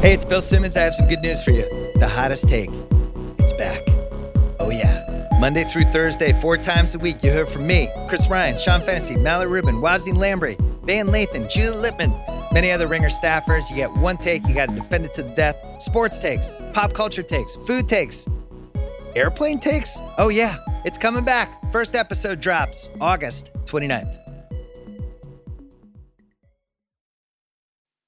Hey, it's Bill Simmons. I have some good news for you. The hottest take. It's back. Oh, yeah. Monday through Thursday, four times a week, you hear from me, Chris Ryan, Sean Fennessy, Mallory Rubin, Wosny Lambre, Van Lathan, Juliet Litman, many other Ringer staffers. You get one take, you got to defend it to the death. Sports takes, pop culture takes, food takes, airplane takes. Oh, yeah, it's coming back. First episode drops August 29th.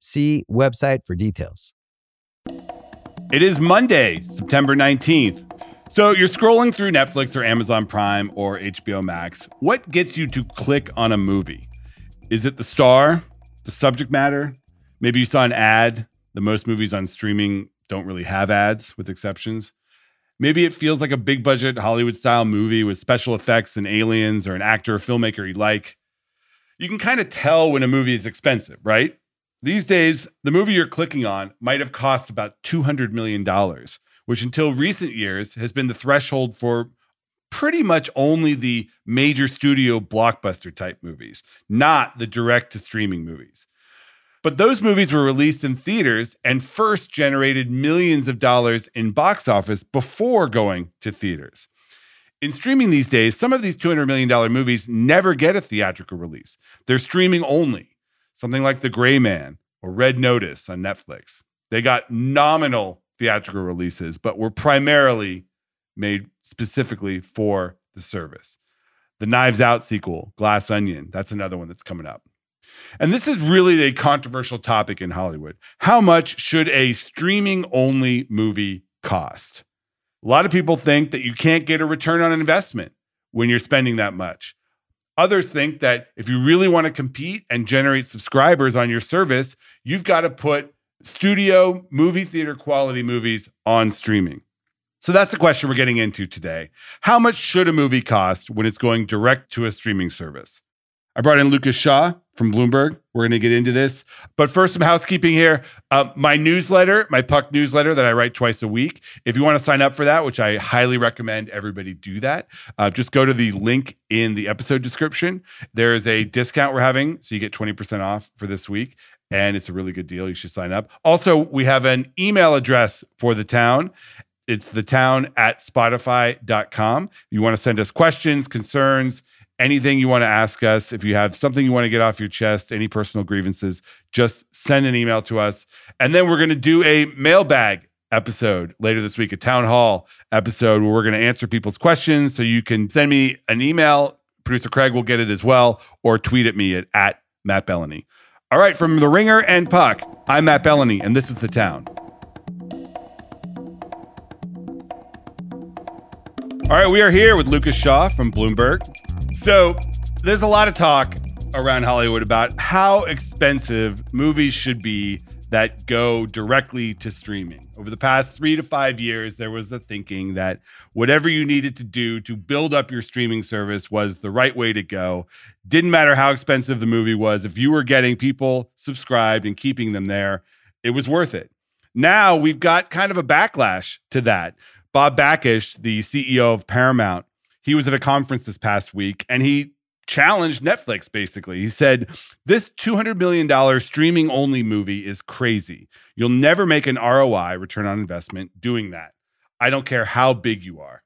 See website for details. It is Monday, September 19th. So you're scrolling through Netflix or Amazon Prime or HBO Max. What gets you to click on a movie? Is it the star, the subject matter? Maybe you saw an ad. The most movies on streaming don't really have ads, with exceptions. Maybe it feels like a big budget Hollywood style movie with special effects and aliens or an actor or filmmaker you like. You can kind of tell when a movie is expensive, right? These days, the movie you're clicking on might have cost about $200 million, which until recent years has been the threshold for pretty much only the major studio blockbuster type movies, not the direct to streaming movies. But those movies were released in theaters and first generated millions of dollars in box office before going to theaters. In streaming these days, some of these $200 million movies never get a theatrical release. They're streaming only something like The Gray Man or Red Notice on Netflix. They got nominal theatrical releases, but were primarily made specifically for the service. The Knives Out sequel, Glass Onion, that's another one that's coming up. And this is really a controversial topic in Hollywood. How much should a streaming only movie cost? A lot of people think that you can't get a return on investment when you're spending that much. Others think that if you really want to compete and generate subscribers on your service, you've got to put studio movie theater quality movies on streaming. So that's the question we're getting into today. How much should a movie cost when it's going direct to a streaming service? I brought in Lucas Shaw from Bloomberg. We're going to get into this. But first, some housekeeping here. Uh, my newsletter, my Puck newsletter that I write twice a week. If you want to sign up for that, which I highly recommend everybody do that, uh, just go to the link in the episode description. There is a discount we're having, so you get 20% off for this week. And it's a really good deal. You should sign up. Also, we have an email address for the town. It's the town at spotify.com. If you want to send us questions, concerns, anything you want to ask us, if you have something you want to get off your chest, any personal grievances, just send an email to us. And then we're going to do a mailbag episode later this week, a town hall episode where we're going to answer people's questions. So you can send me an email. Producer Craig will get it as well, or tweet at me at, at Matt Belloni. All right, from The Ringer and Puck, I'm Matt Belloni, and this is The Town. All right, we are here with Lucas Shaw from Bloomberg. So there's a lot of talk around Hollywood about how expensive movies should be that go directly to streaming. Over the past three to five years, there was the thinking that whatever you needed to do to build up your streaming service was the right way to go. Didn't matter how expensive the movie was, if you were getting people subscribed and keeping them there, it was worth it. Now we've got kind of a backlash to that. Bob Bakish, the CEO of Paramount, he was at a conference this past week and he challenged Netflix basically. He said, This $200 million streaming only movie is crazy. You'll never make an ROI, return on investment, doing that. I don't care how big you are.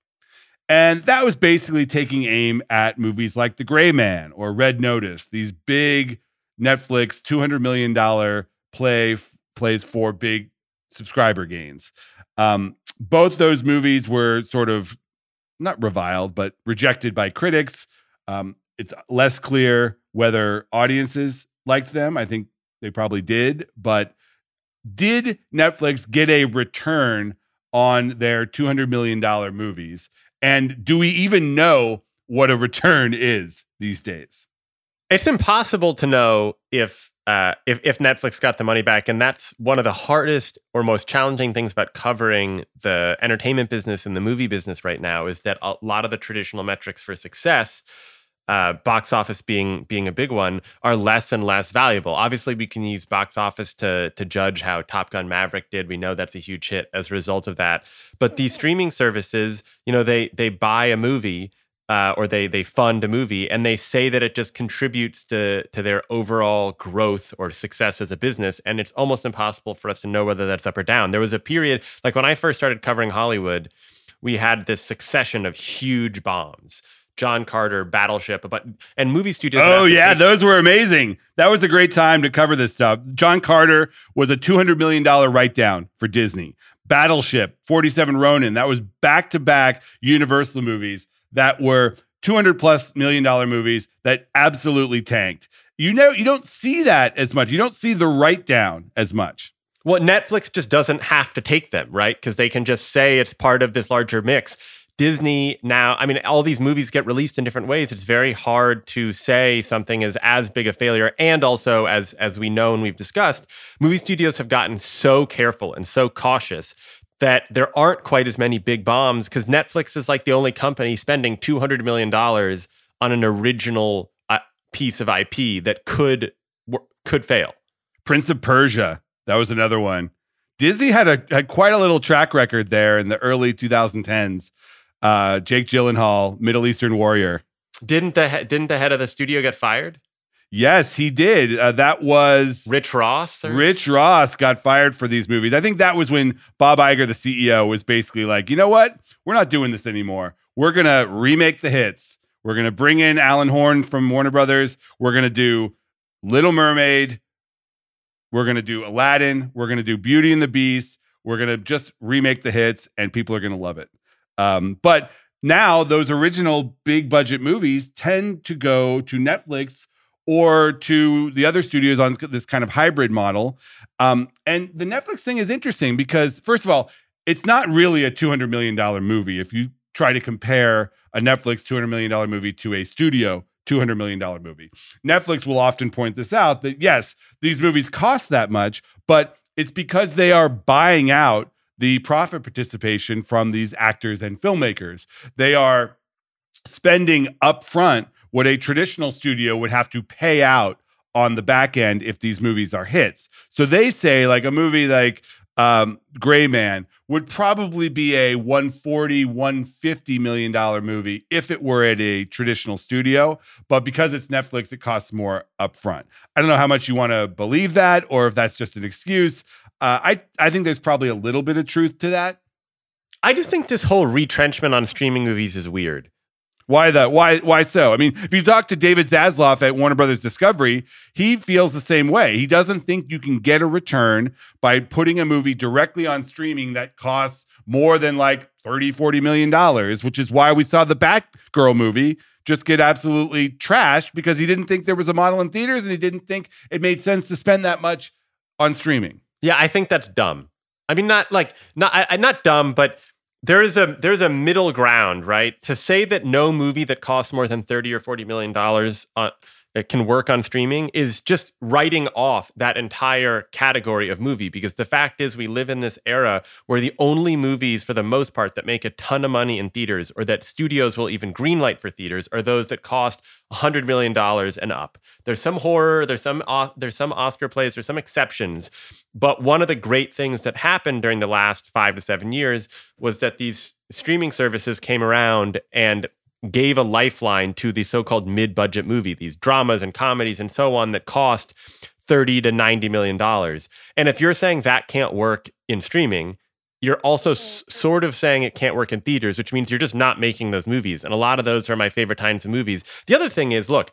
And that was basically taking aim at movies like The Gray Man or Red Notice, these big Netflix $200 million play plays for big subscriber gains. Um, both those movies were sort of not reviled, but rejected by critics. Um, it's less clear whether audiences liked them. I think they probably did, but did Netflix get a return on their $200 million movies? And do we even know what a return is these days? It's impossible to know if uh, if if Netflix got the money back, and that's one of the hardest or most challenging things about covering the entertainment business and the movie business right now is that a lot of the traditional metrics for success, uh, box office being being a big one, are less and less valuable. Obviously, we can use box office to to judge how Top Gun Maverick did. We know that's a huge hit as a result of that. But these streaming services, you know, they they buy a movie uh, or they they fund a movie and they say that it just contributes to to their overall growth or success as a business and it's almost impossible for us to know whether that's up or down. There was a period like when i first started covering hollywood we had this succession of huge bombs. John carter battleship but and movie studios oh yeah those were amazing. That was a great time to cover this stuff. John carter was a $200 million write down for disney. Battleship 47 ronin that was back to back universal movies that were 200 plus million dollar movies that absolutely tanked. You know, you don't see that as much. You don't see the write down as much. Well, Netflix just doesn't have to take them, right? Because they can just say it's part of this larger mix. Disney now, I mean, all these movies get released in different ways. It's very hard to say something is as big a failure. And also, as as we know and we've discussed, movie studios have gotten so careful and so cautious that there aren't quite as many big bombs because Netflix is like the only company spending $200 million on an original uh, piece of IP that could could fail. Prince of Persia, that was another one. Disney had a had quite a little track record there in the early 2010s. Uh, Jake Gyllenhaal, Middle Eastern Warrior. Didn't the didn't the head of the studio get fired? Yes, he did. Uh, that was Rich Ross. Or? Rich Ross got fired for these movies. I think that was when Bob Iger, the CEO, was basically like, you know what? We're not doing this anymore. We're going to remake the hits. We're going to bring in Alan Horn from Warner Brothers. We're going to do Little Mermaid. We're going to do Aladdin. We're going to do Beauty and the Beast. We're going to just remake the hits and people are going to love it. Um, but now those original big budget movies tend to go to Netflix or to the other studios on this kind of hybrid model. Um, and the Netflix thing is interesting because, first of all, it's not really a $200 million movie. If you try to compare a Netflix $200 million movie to a studio $200 million movie, Netflix will often point this out that yes, these movies cost that much, but it's because they are buying out the profit participation from these actors and filmmakers. They are spending upfront what a traditional studio would have to pay out on the back end if these movies are hits. So they say like a movie like um, Gray Man would probably be a 140, 150 million dollar movie if it were at a traditional studio. But because it's Netflix, it costs more upfront. I don't know how much you want to believe that or if that's just an excuse. Uh, I I think there's probably a little bit of truth to that. I just think this whole retrenchment on streaming movies is weird. Why that? Why? Why so? I mean, if you talk to David Zaslav at Warner Brothers Discovery, he feels the same way. He doesn't think you can get a return by putting a movie directly on streaming that costs more than like 30, 40 million dollars, which is why we saw the Batgirl movie just get absolutely trashed because he didn't think there was a model in theaters and he didn't think it made sense to spend that much on streaming. Yeah, I think that's dumb. I mean, not like not I, not dumb, but there is a there's a middle ground, right? To say that no movie that costs more than 30 or 40 million dollars on it can work on streaming is just writing off that entire category of movie. Because the fact is we live in this era where the only movies for the most part that make a ton of money in theaters or that studios will even greenlight for theaters are those that cost 100 million dollars and up. There's some horror there's some there's some oscar plays there's some exceptions. But one of the great things that happened during the last 5 to 7 years was that these streaming services came around and gave a lifeline to the so-called mid-budget movie, these dramas and comedies and so on that cost 30 to 90 million dollars. And if you're saying that can't work in streaming, you're also s- mm-hmm. sort of saying it can't work in theaters, which means you're just not making those movies. And a lot of those are my favorite kinds of movies. The other thing is, look,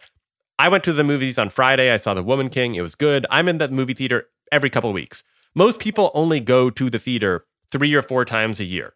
I went to the movies on Friday. I saw The Woman King. It was good. I'm in the movie theater every couple of weeks. Most people only go to the theater three or four times a year.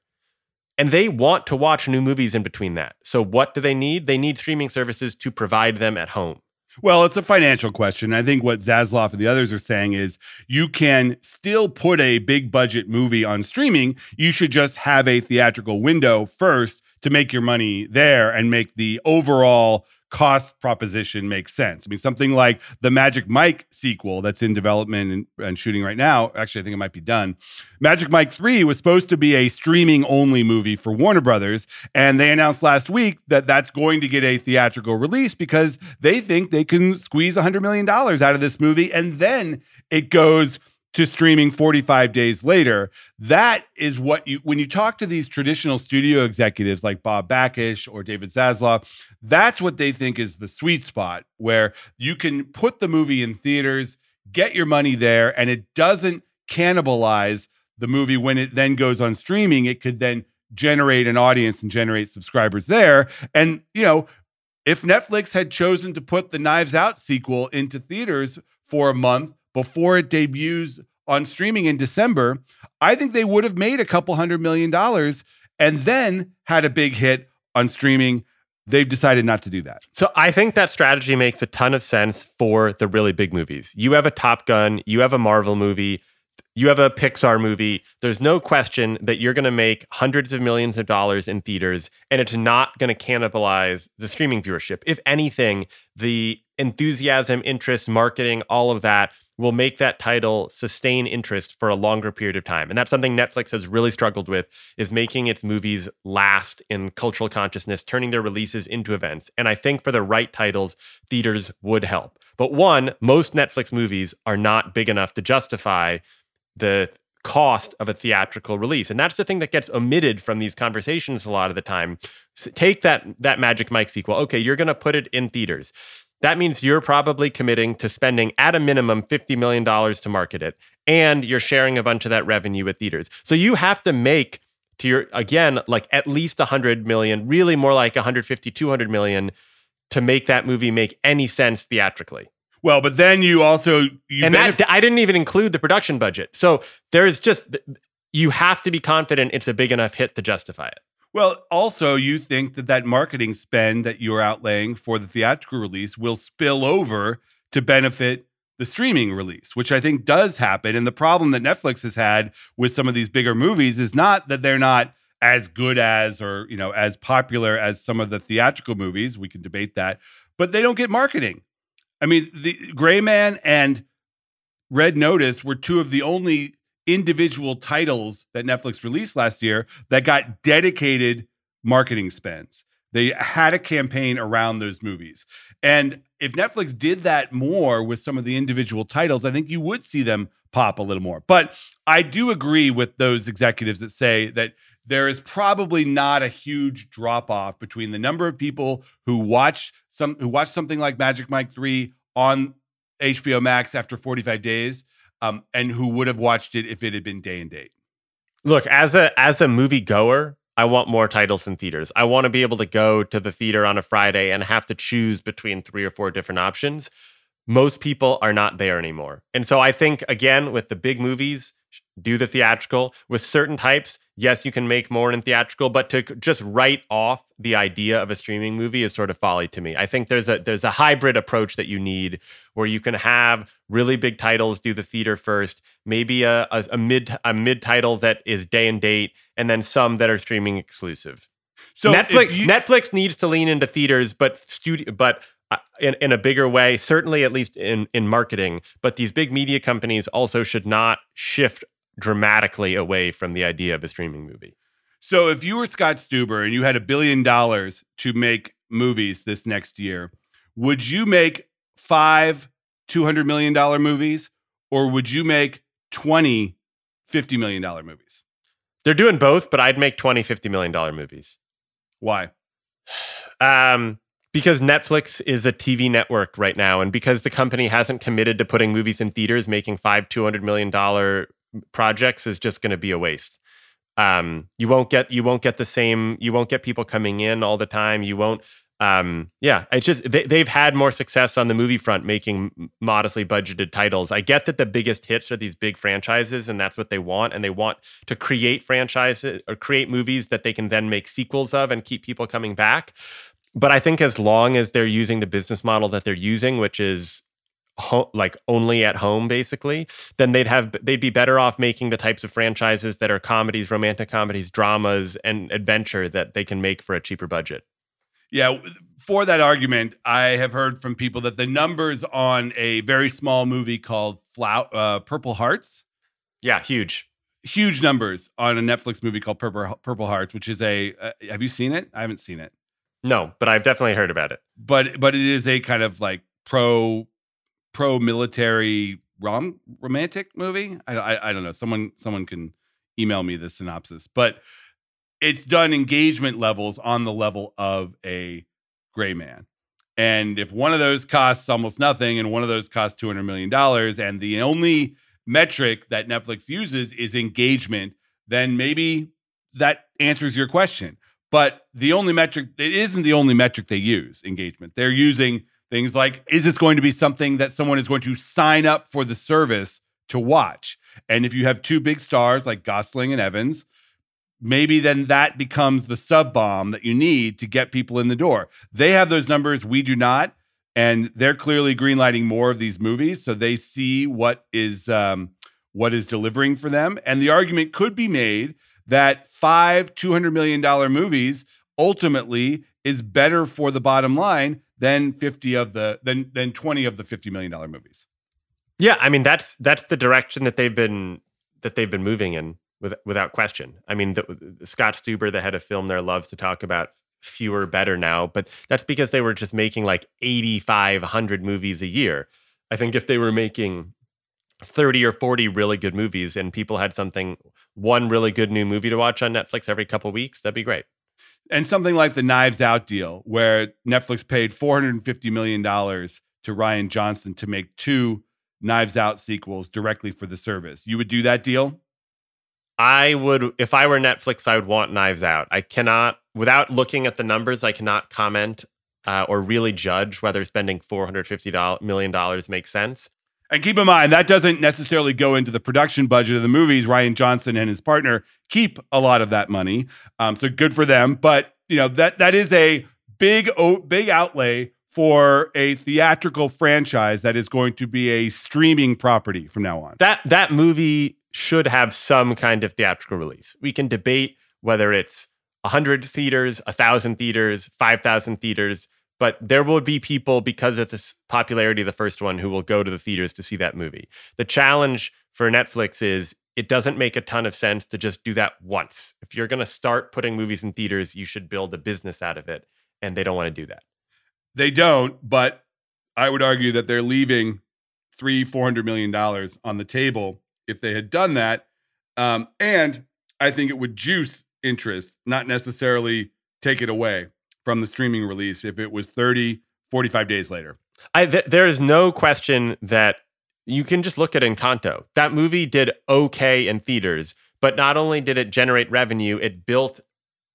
And they want to watch new movies in between that. So, what do they need? They need streaming services to provide them at home. Well, it's a financial question. I think what Zaslav and the others are saying is you can still put a big budget movie on streaming. You should just have a theatrical window first to make your money there and make the overall cost proposition makes sense. I mean, something like the Magic Mike sequel that's in development and, and, shooting right now. Actually, I think it might be done. Magic Mike 3 was supposed to be a streaming only movie for Warner Brothers. And they announced last week that that's going to get a theatrical release because they think they can squeeze $100 million out of this movie. And then it goes to streaming 45 days later. That is what you, when you talk to these traditional studio executives like Bob Bakish or David Zaslav, that's what they think is the sweet spot where you can put the movie in theaters, get your money there, and it doesn't cannibalize the movie when it then goes on streaming. It could then generate an audience and generate subscribers there. And, you know, if Netflix had chosen to put the Knives Out sequel into theaters for a month before it debuts on streaming in December, I think they would have made a couple hundred million dollars and then had a big hit on streaming they've decided not to do that. So I think that strategy makes a ton of sense for the really big movies. You have a Top Gun, you have a Marvel movie, you have a Pixar movie. There's no question that you're going to make hundreds of millions of dollars in theaters and it's not going to cannibalize the streaming viewership. If anything, the enthusiasm, interest, marketing, all of that will make that title sustain interest for a longer period of time. And that's something Netflix has really struggled with is making its movies last in cultural consciousness, turning their releases into events. And I think for the right titles, theaters would help. But one, most Netflix movies are not big enough to justify the cost of a theatrical release. And that's the thing that gets omitted from these conversations a lot of the time. So take that that Magic Mike sequel. Okay, you're going to put it in theaters that means you're probably committing to spending at a minimum $50 million to market it. And you're sharing a bunch of that revenue with theaters. So you have to make to your, again, like at least 100 million, really more like 150, 200 million to make that movie make any sense theatrically. Well, but then you also you and that I didn't even include the production budget. So there's just you have to be confident it's a big enough hit to justify it. Well, also, you think that that marketing spend that you're outlaying for the theatrical release will spill over to benefit the streaming release, which I think does happen. And the problem that Netflix has had with some of these bigger movies is not that they're not as good as or, you know, as popular as some of the theatrical movies. We can debate that, but they don't get marketing. I mean, the Gray Man and Red Notice were two of the only individual titles that Netflix released last year that got dedicated marketing spends. They had a campaign around those movies. And if Netflix did that more with some of the individual titles, I think you would see them pop a little more. But I do agree with those executives that say that there is probably not a huge drop off between the number of people who watch some who watch something like Magic Mike 3 on HBO Max after 45 days um, and who would have watched it if it had been day and date. Look, as a as a movie goer, I want more titles in theaters. I want to be able to go to the theater on a Friday and have to choose between three or four different options. Most people are not there anymore. And so I think again with the big movies, do the theatrical with certain types yes you can make more in theatrical but to just write off the idea of a streaming movie is sort of folly to me i think there's a there's a hybrid approach that you need where you can have really big titles do the theater first maybe a, a, a mid a mid title that is day and date and then some that are streaming exclusive so netflix you- netflix needs to lean into theaters but studio but uh, in, in a bigger way, certainly at least in, in marketing. But these big media companies also should not shift dramatically away from the idea of a streaming movie. So if you were Scott Stuber and you had a billion dollars to make movies this next year, would you make five $200 million movies or would you make 20 $50 million movies? They're doing both, but I'd make 20 $50 million movies. Why? Um, because Netflix is a TV network right now, and because the company hasn't committed to putting movies in theaters, making five two hundred million dollar projects is just going to be a waste. Um, you won't get you won't get the same you won't get people coming in all the time. You won't um, yeah, it's just they, they've had more success on the movie front making modestly budgeted titles. I get that the biggest hits are these big franchises, and that's what they want. And they want to create franchises or create movies that they can then make sequels of and keep people coming back. But I think as long as they're using the business model that they're using, which is ho- like only at home basically, then they'd have they'd be better off making the types of franchises that are comedies, romantic comedies, dramas, and adventure that they can make for a cheaper budget. Yeah, for that argument, I have heard from people that the numbers on a very small movie called Flow- uh, Purple Hearts, Yeah, huge. huge numbers on a Netflix movie called Purple Purple Hearts, which is a. Uh, have you seen it? I haven't seen it, No, but I've definitely heard about it. but but it is a kind of like pro pro military rom romantic movie. I, I I don't know. Someone someone can email me the synopsis, but it's done engagement levels on the level of a gray man. And if one of those costs almost nothing and one of those costs $200 million, and the only metric that Netflix uses is engagement, then maybe that answers your question. But the only metric, it isn't the only metric they use, engagement. They're using things like, is this going to be something that someone is going to sign up for the service to watch? And if you have two big stars like Gosling and Evans, maybe then that becomes the sub bomb that you need to get people in the door. They have those numbers, we do not, and they're clearly greenlighting more of these movies, so they see what is um, what is delivering for them. And the argument could be made that five two hundred million dollar movies ultimately is better for the bottom line than fifty of the than than twenty of the fifty million dollar movies. Yeah, I mean that's that's the direction that they've been that they've been moving in with, without question. I mean, the, Scott Stuber, the head of film there, loves to talk about fewer better now, but that's because they were just making like 8,500 movies a year. I think if they were making 30 or 40 really good movies and people had something, one really good new movie to watch on Netflix every couple weeks, that'd be great. And something like the Knives Out deal, where Netflix paid $450 million to Rian Johnson to make two Knives Out sequels directly for the service. You would do that deal? I would, if I were Netflix, I would want Knives Out. I cannot, without looking at the numbers, I cannot comment uh, or really judge whether spending $450 million makes sense. And keep in mind, that doesn't necessarily go into the production budget of the movies. Rian Johnson and his partner keep a lot of that money. Um, so good for them. But, you know, that that is a big, big outlay for a theatrical franchise that is going to be a streaming property from now on. That that movie should have some kind of theatrical release. We can debate whether it's 100 theaters, 1,000 theaters, 5,000 theaters, but there will be people because of this popularity of the first one who will go to the theaters to see that movie. The challenge for Netflix is it doesn't make a ton of sense to just do that once. If you're going to start putting movies in theaters, you should build a business out of it, and they don't want to do that. They don't, but I would argue that they're leaving three, four hundred million dollars on the table if they had done that. Um, and I think it would juice interest, not necessarily take it away from the streaming release if it was 30, 45 days later. I, th- there is no question that you can just look at Encanto. That movie did okay in theaters, but not only did it generate revenue, it built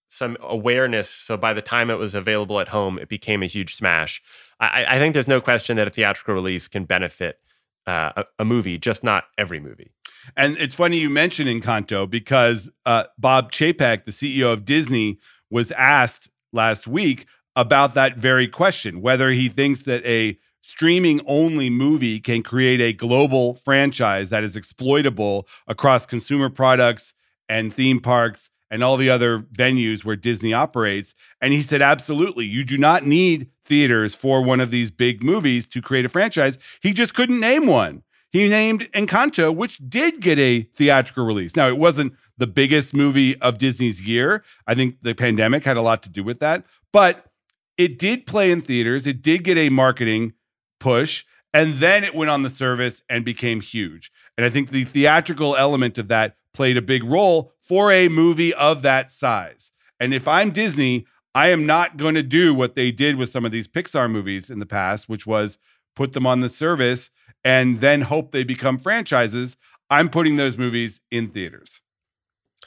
some awareness. So by the time it was available at home, it became a huge smash. I, I think there's no question that a theatrical release can benefit uh, a, a, movie, just not every movie. And it's funny you mention Encanto because uh, Bob Chapek, the CEO of Disney, was asked last week about that very question whether he thinks that a streaming only movie can create a global franchise that is exploitable across consumer products and theme parks and all the other venues where Disney operates. And he said, absolutely. You do not need theaters for one of these big movies to create a franchise. He just couldn't name one. He named Encanto, which did get a theatrical release. Now, it wasn't the biggest movie of Disney's year. I think the pandemic had a lot to do with that, but it did play in theaters. It did get a marketing push. And then it went on the service and became huge. And I think the theatrical element of that played a big role for a movie of that size. And if I'm Disney, I am not going to do what they did with some of these Pixar movies in the past, which was put them on the service and then hope they become franchises. I'm putting those movies in theaters.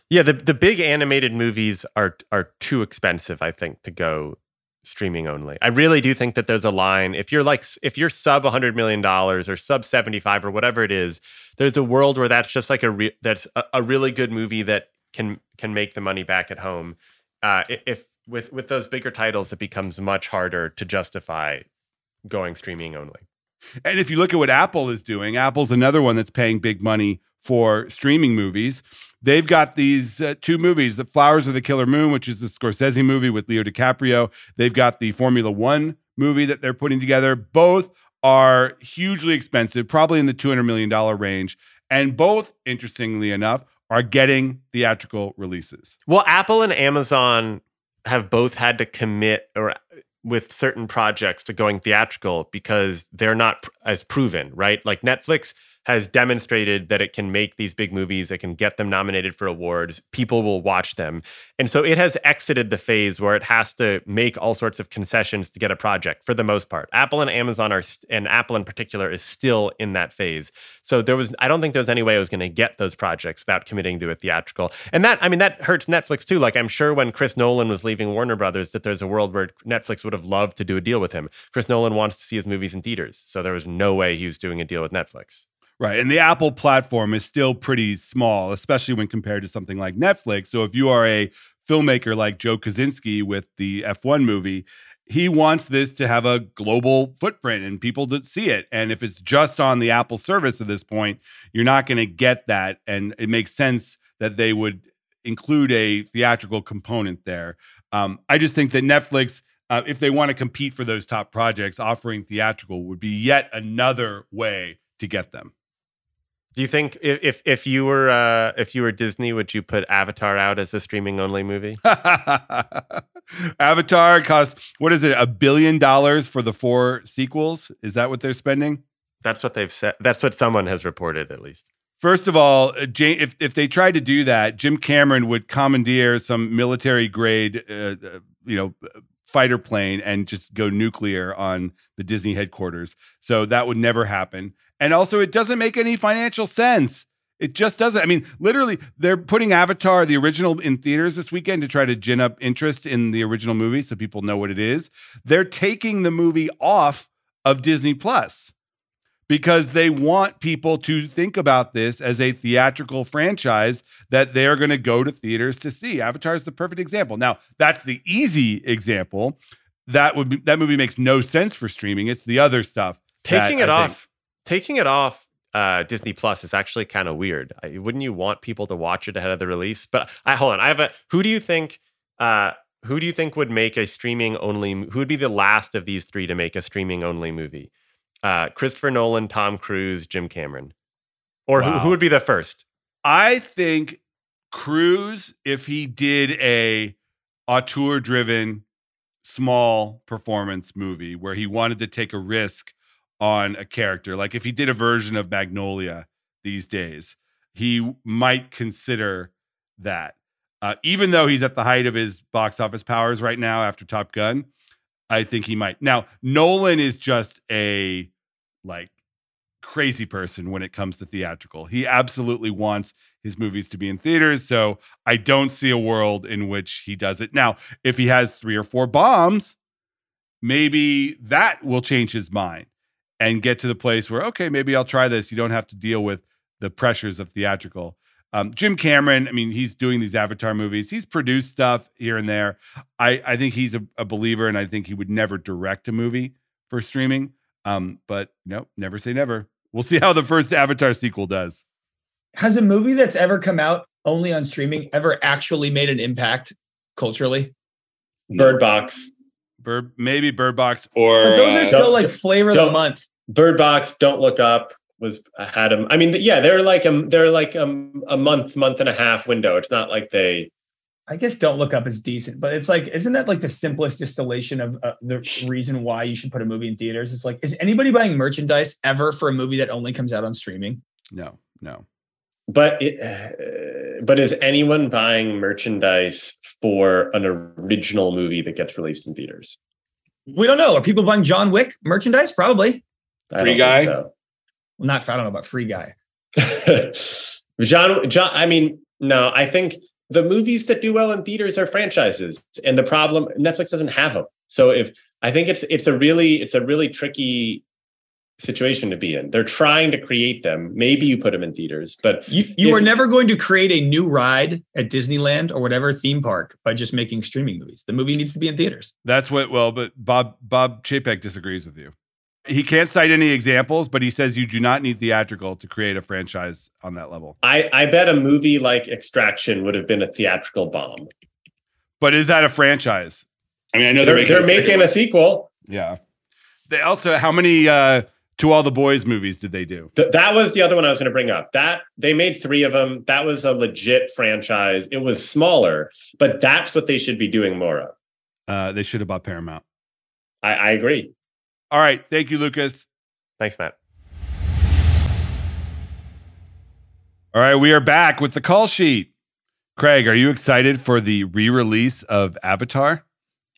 Yeah, the, the big animated movies are are too expensive, I think, to go streaming only. I really do think that there's a line. If you're like if you're sub 100 million dollars or sub 75 or whatever it is, there's a world where that's just like a re- that's a, a, really good movie that can can make the money back at home. Uh, if with with those bigger titles, it becomes much harder to justify going streaming only. And if you look at what Apple is doing, Apple's another one that's paying big money for streaming movies. They've got these uh, two movies, The Flowers of the Killer Moon, which is the Scorsese movie with Leo DiCaprio. They've got the Formula One movie that they're putting together. Both are hugely expensive, probably in the $200 million range. And both, interestingly enough, are getting theatrical releases. Well, Apple and Amazon have both had to commit or with certain projects to going theatrical because they're not as proven, right? Like Netflix has demonstrated that it can make these big movies, it can get them nominated for awards, people will watch them. And so it has exited the phase where it has to make all sorts of concessions to get a project for the most part. Apple and Amazon are, and Apple in particular, is still in that phase. So there was, I don't think there was any way I was going to get those projects without committing to a theatrical. And that, I mean, that hurts Netflix too. Like I'm sure when Chris Nolan was leaving Warner Brothers, that there's a world where Netflix would have loved to do a deal with him. Chris Nolan wants to see his movies in theaters. So there was no way he was doing a deal with Netflix. Right. And the Apple platform is still pretty small, especially when compared to something like Netflix. So if you are a filmmaker like Joe Kosinski with the F1 movie, he wants this to have a global footprint and people to see it. And if it's just on the Apple service at this point, you're not going to get that. And it makes sense that they would include a theatrical component there. Um, I just think that Netflix, uh, if they want to compete for those top projects, offering theatrical would be yet another way to get them. Do you think if if you were uh, if you were Disney, would you put Avatar out as a streaming only movie? Avatar costs what is it a billion dollars for the four sequels? Is that what they're spending? That's what they've said. That's what someone has reported, at least. First of all, uh, if if they tried to do that, Jim Cameron would commandeer some military grade, uh, uh you know, fighter plane and just go nuclear on the Disney headquarters. So that would never happen. And also, it doesn't make any financial sense. It just doesn't. I mean, literally, they're putting Avatar, the original, in theaters this weekend to try to gin up interest in the original movie so people know what it is. They're taking the movie off of Disney Plus because they want people to think about this as a theatrical franchise that they're going to go to theaters to see. Avatar is the perfect example. Now, that's the easy example. That would be, that movie makes no sense for streaming. It's the other stuff. Taking it off taking it off uh, Disney Plus is actually kind of weird. I, wouldn't you want people to watch it ahead of the release? But I hold on. I have a. Who do you think? Uh, who do you think would make a streaming only? Who would be the last of these three to make a streaming only movie? Uh, Christopher Nolan, Tom Cruise, Jim Cameron, or wow. who, who would be the first? I think Cruise, if he did a auteur driven small performance movie where he wanted to take a risk on a character. Like if he did a version of Magnolia these days, he might consider that. Uh, even though he's at the height of his box office powers right now after Top Gun, I think he might. Now, Nolan is just a like crazy person when it comes to theatrical. He absolutely wants his movies to be in theaters. So I don't see a world in which he does it. Now, if he has three or four bombs, maybe that will change his mind and get to the place where okay maybe i'll try this you don't have to deal with the pressures of theatrical um, jim cameron i mean he's doing these avatar movies. He's produced stuff here and there. I, I think he's a, a believer and i think he would never direct a movie for streaming. Um, but no never say never. We'll see how the first avatar sequel does. Has a movie that's ever come out only on streaming ever actually made an impact culturally? Bird box. Bird, maybe Bird Box, or but those are uh, still like flavor of the month. Bird Box, Don't Look Up was had them. I mean, yeah, they're like a they're like a, a month, month and a half window. It's not like they. I guess Don't Look Up is decent, but it's like, isn't that like the simplest distillation of uh, the reason why you should put a movie in theaters? It's like, is anybody buying merchandise ever for a movie that only comes out on streaming? No, no. But it, uh, but is anyone buying merchandise for an original movie that gets released in theaters? We don't know. Are people buying John Wick merchandise? Probably. Free guy. So. Well, not. I don't know about free guy. John. John. I mean, no. I think the movies that do well in theaters are franchises, and the problem Netflix doesn't have them. So if I think it's it's a really it's a really tricky situation to be in. They're trying to create them. Maybe you put them in theaters, but You you if- are never going to create a new ride at Disneyland or whatever theme park by just making streaming movies. The movie needs to be in theaters. That's what. Well, but Bob Bob Chapek disagrees with you. He can't cite any examples, but he says you do not need theatrical to create a franchise on that level. I, I bet a movie like Extraction would have been a theatrical bomb. But is that a franchise? I mean, I know They're, they're making a sequel. Yeah. They also how many uh to all the boys movies did they do? Th- that was the other one I was going to bring up. That they made three of them. That was a legit franchise. It was smaller, but that's what they should be doing more of. Uh they should have bought Paramount. I, I agree. All right, thank you Lucas. Thanks, Matt. All right, we are back with the call sheet. Craig, are you excited for the re-release of Avatar?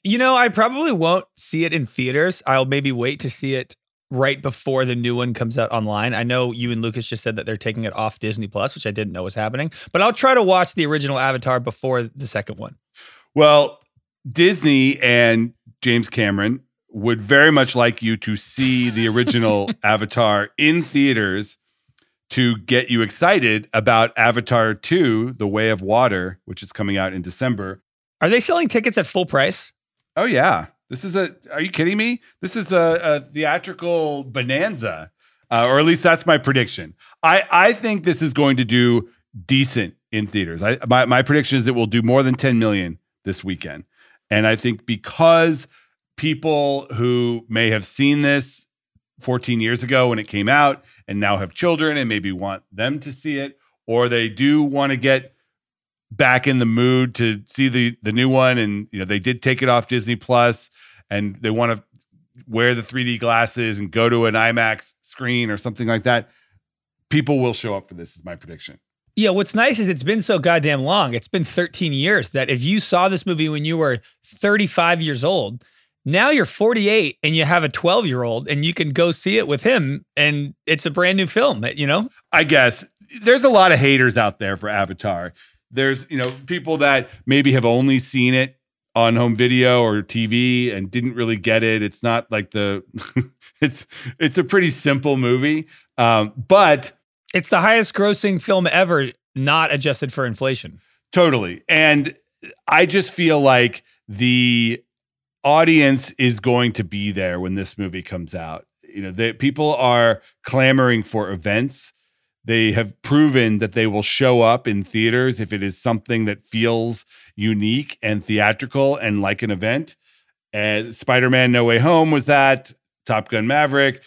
You know, I probably won't see it in theaters. I'll maybe wait to see it right before the new one comes out online. I know you and Lucas just said that they're taking it off Disney Plus, which I didn't know was happening, but I'll try to watch the original Avatar before the second one. Well, Disney and James Cameron would very much like you to see the original Avatar in theaters to get you excited about Avatar 2, The Way of Water, which is coming out in December. Are they selling tickets at full price? Oh yeah, this is a. Are you kidding me? This is a, a theatrical bonanza, uh, or at least that's my prediction. I I think this is going to do decent in theaters. I my my prediction is it will do more than 10 million this weekend, and I think because people who may have seen this 14 years ago when it came out and now have children and maybe want them to see it, or they do want to get back in the mood to see the the new one and you know they did take it off Disney Plus and they want to wear the 3D glasses and go to an IMAX screen or something like that people will show up for this is my prediction Yeah, what's nice is it's been so goddamn long. It's been 13 years that if you saw this movie when you were 35 years old, now you're 48 and you have a 12 year old and you can go see it with him and it's a brand new film, you know? I guess there's a lot of haters out there for Avatar there's you know people that maybe have only seen it on home video or TV and didn't really get it. It's not like the it's it's a pretty simple movie. Um, but It's the highest grossing film ever, not adjusted for inflation. Totally. And I just feel like the audience is going to be there when this movie comes out. You know, the people are clamoring for events. They have proven that they will show up in theaters if it is something that feels unique and theatrical and like an event. And Spider-Man No Way Home was that, Top Gun Maverick.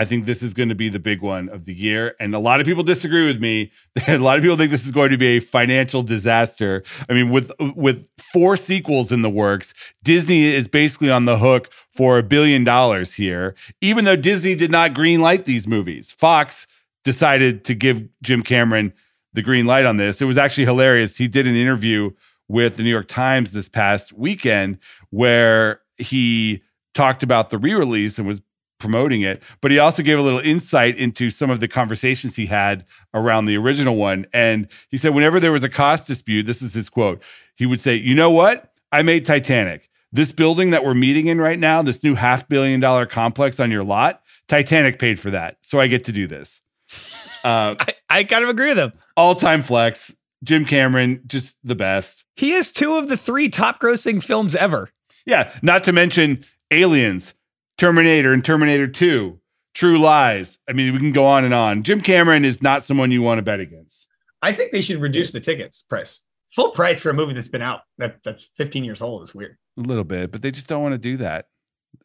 I think this is going to be the big one of the year. And a lot of people disagree with me. a lot of people think this is going to be a financial disaster. I mean, with with four sequels in the works, Disney is basically on the hook for a billion dollars here, even though Disney did not greenlight these movies. Fox decided to give Jim Cameron the green light on this. It was actually hilarious. He did an interview with the New York Times this past weekend where he talked about the re-release and was promoting it, but he also gave a little insight into some of the conversations he had around the original one. And he said, whenever there was a cost dispute, this is his quote, he would say, You know what? I made Titanic. This building that we're meeting in right now, this new half billion dollar complex on your lot, Titanic paid for that. So I get to do this. Uh, I, I kind of agree with him. all time flex. Jim Cameron, just the best. He is two of the three top grossing films ever. Yeah, not to mention Aliens, Terminator, and Terminator 2, True Lies. I mean, we can go on and on. Jim Cameron is not someone you want to bet against. I think they should reduce the tickets price. Full price for a movie that's been out that, that's 15 years old is weird. A little bit, but they just don't want to do that.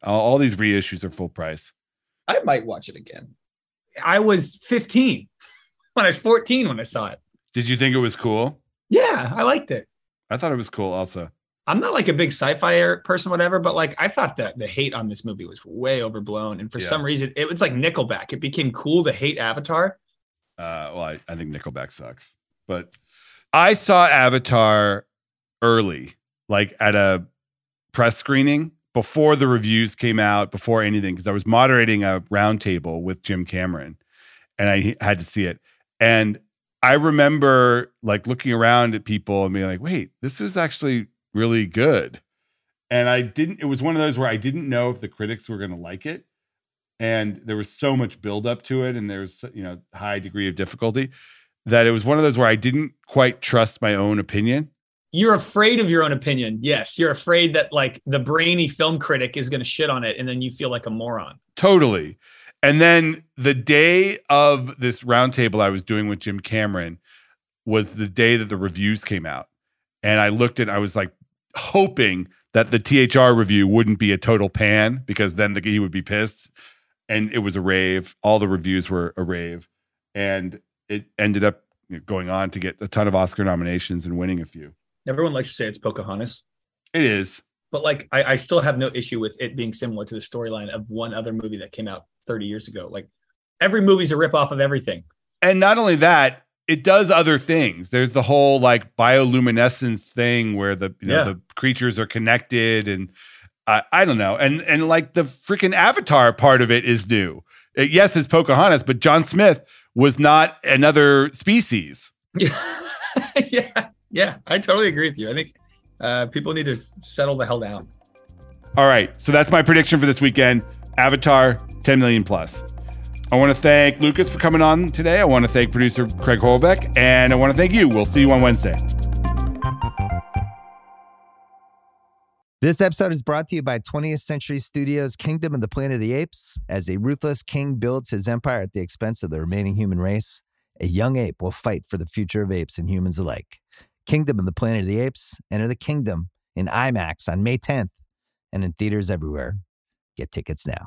All, all these reissues are full price. I might watch it again. I was 15 when I was 14 when I saw it. Did you think it was cool? Yeah, I liked it. I thought it was cool also. I'm not like a big sci-fi person, whatever, but like I thought that the hate on this movie was way overblown, and for Yeah. some reason, it was like Nickelback. It became cool to hate Avatar. Uh, well, I, I think Nickelback sucks, but I saw Avatar early, like at a press screening before the reviews came out, before anything, because I was moderating a roundtable with Jim Cameron, and I had to see it. And I remember like looking around at people and being like, "Wait, this was actually really good." and I didn't. It was one of those where I didn't know if the critics were going to like it, and there was so much build up to it, and there's you know high degree of difficulty that it was one of those where I didn't quite trust my own opinion. You're afraid of your own opinion. Yes, you're afraid that like the brainy film critic is going to shit on it, and then you feel like a moron. Totally. And then the day of this roundtable I was doing with Jim Cameron was the day that the reviews came out. And I looked at, I was like hoping that the THR review wouldn't be a total pan because then the, he would be pissed. And it was a rave. All the reviews were a rave. And it ended up going on to get a ton of Oscar nominations and winning a few. Everyone likes to say it's Pocahontas, It is. but like I, I still have no issue with it being similar to the storyline of one other movie that came out 30 years ago. Like every movie's a ripoff of everything. And not only that, it does other things. There's the whole like bioluminescence thing where the you know Yeah. the creatures are connected and I I don't know. And and like the freaking avatar part of it is new. Uh, yes, it's Pocahontas, but John Smith was not another species. Yeah, yeah, yeah. I totally agree with you. I think uh, people need to settle the hell down. All right. So that's my prediction for this weekend. Avatar 10 million plus. I want to thank Lucas for coming on today. I want to thank producer Craig Horbeck, and I want to thank you. We'll see you on Wednesday. This episode is brought to you by 20th Century Studios' Kingdom of the Planet of the Apes. As a ruthless king builds his empire at the expense of the remaining human race, a young ape will fight for the future of apes and humans alike. Kingdom of the Planet of the Apes. Enter the kingdom in IMAX on May 10th and in theaters everywhere. Get tickets now.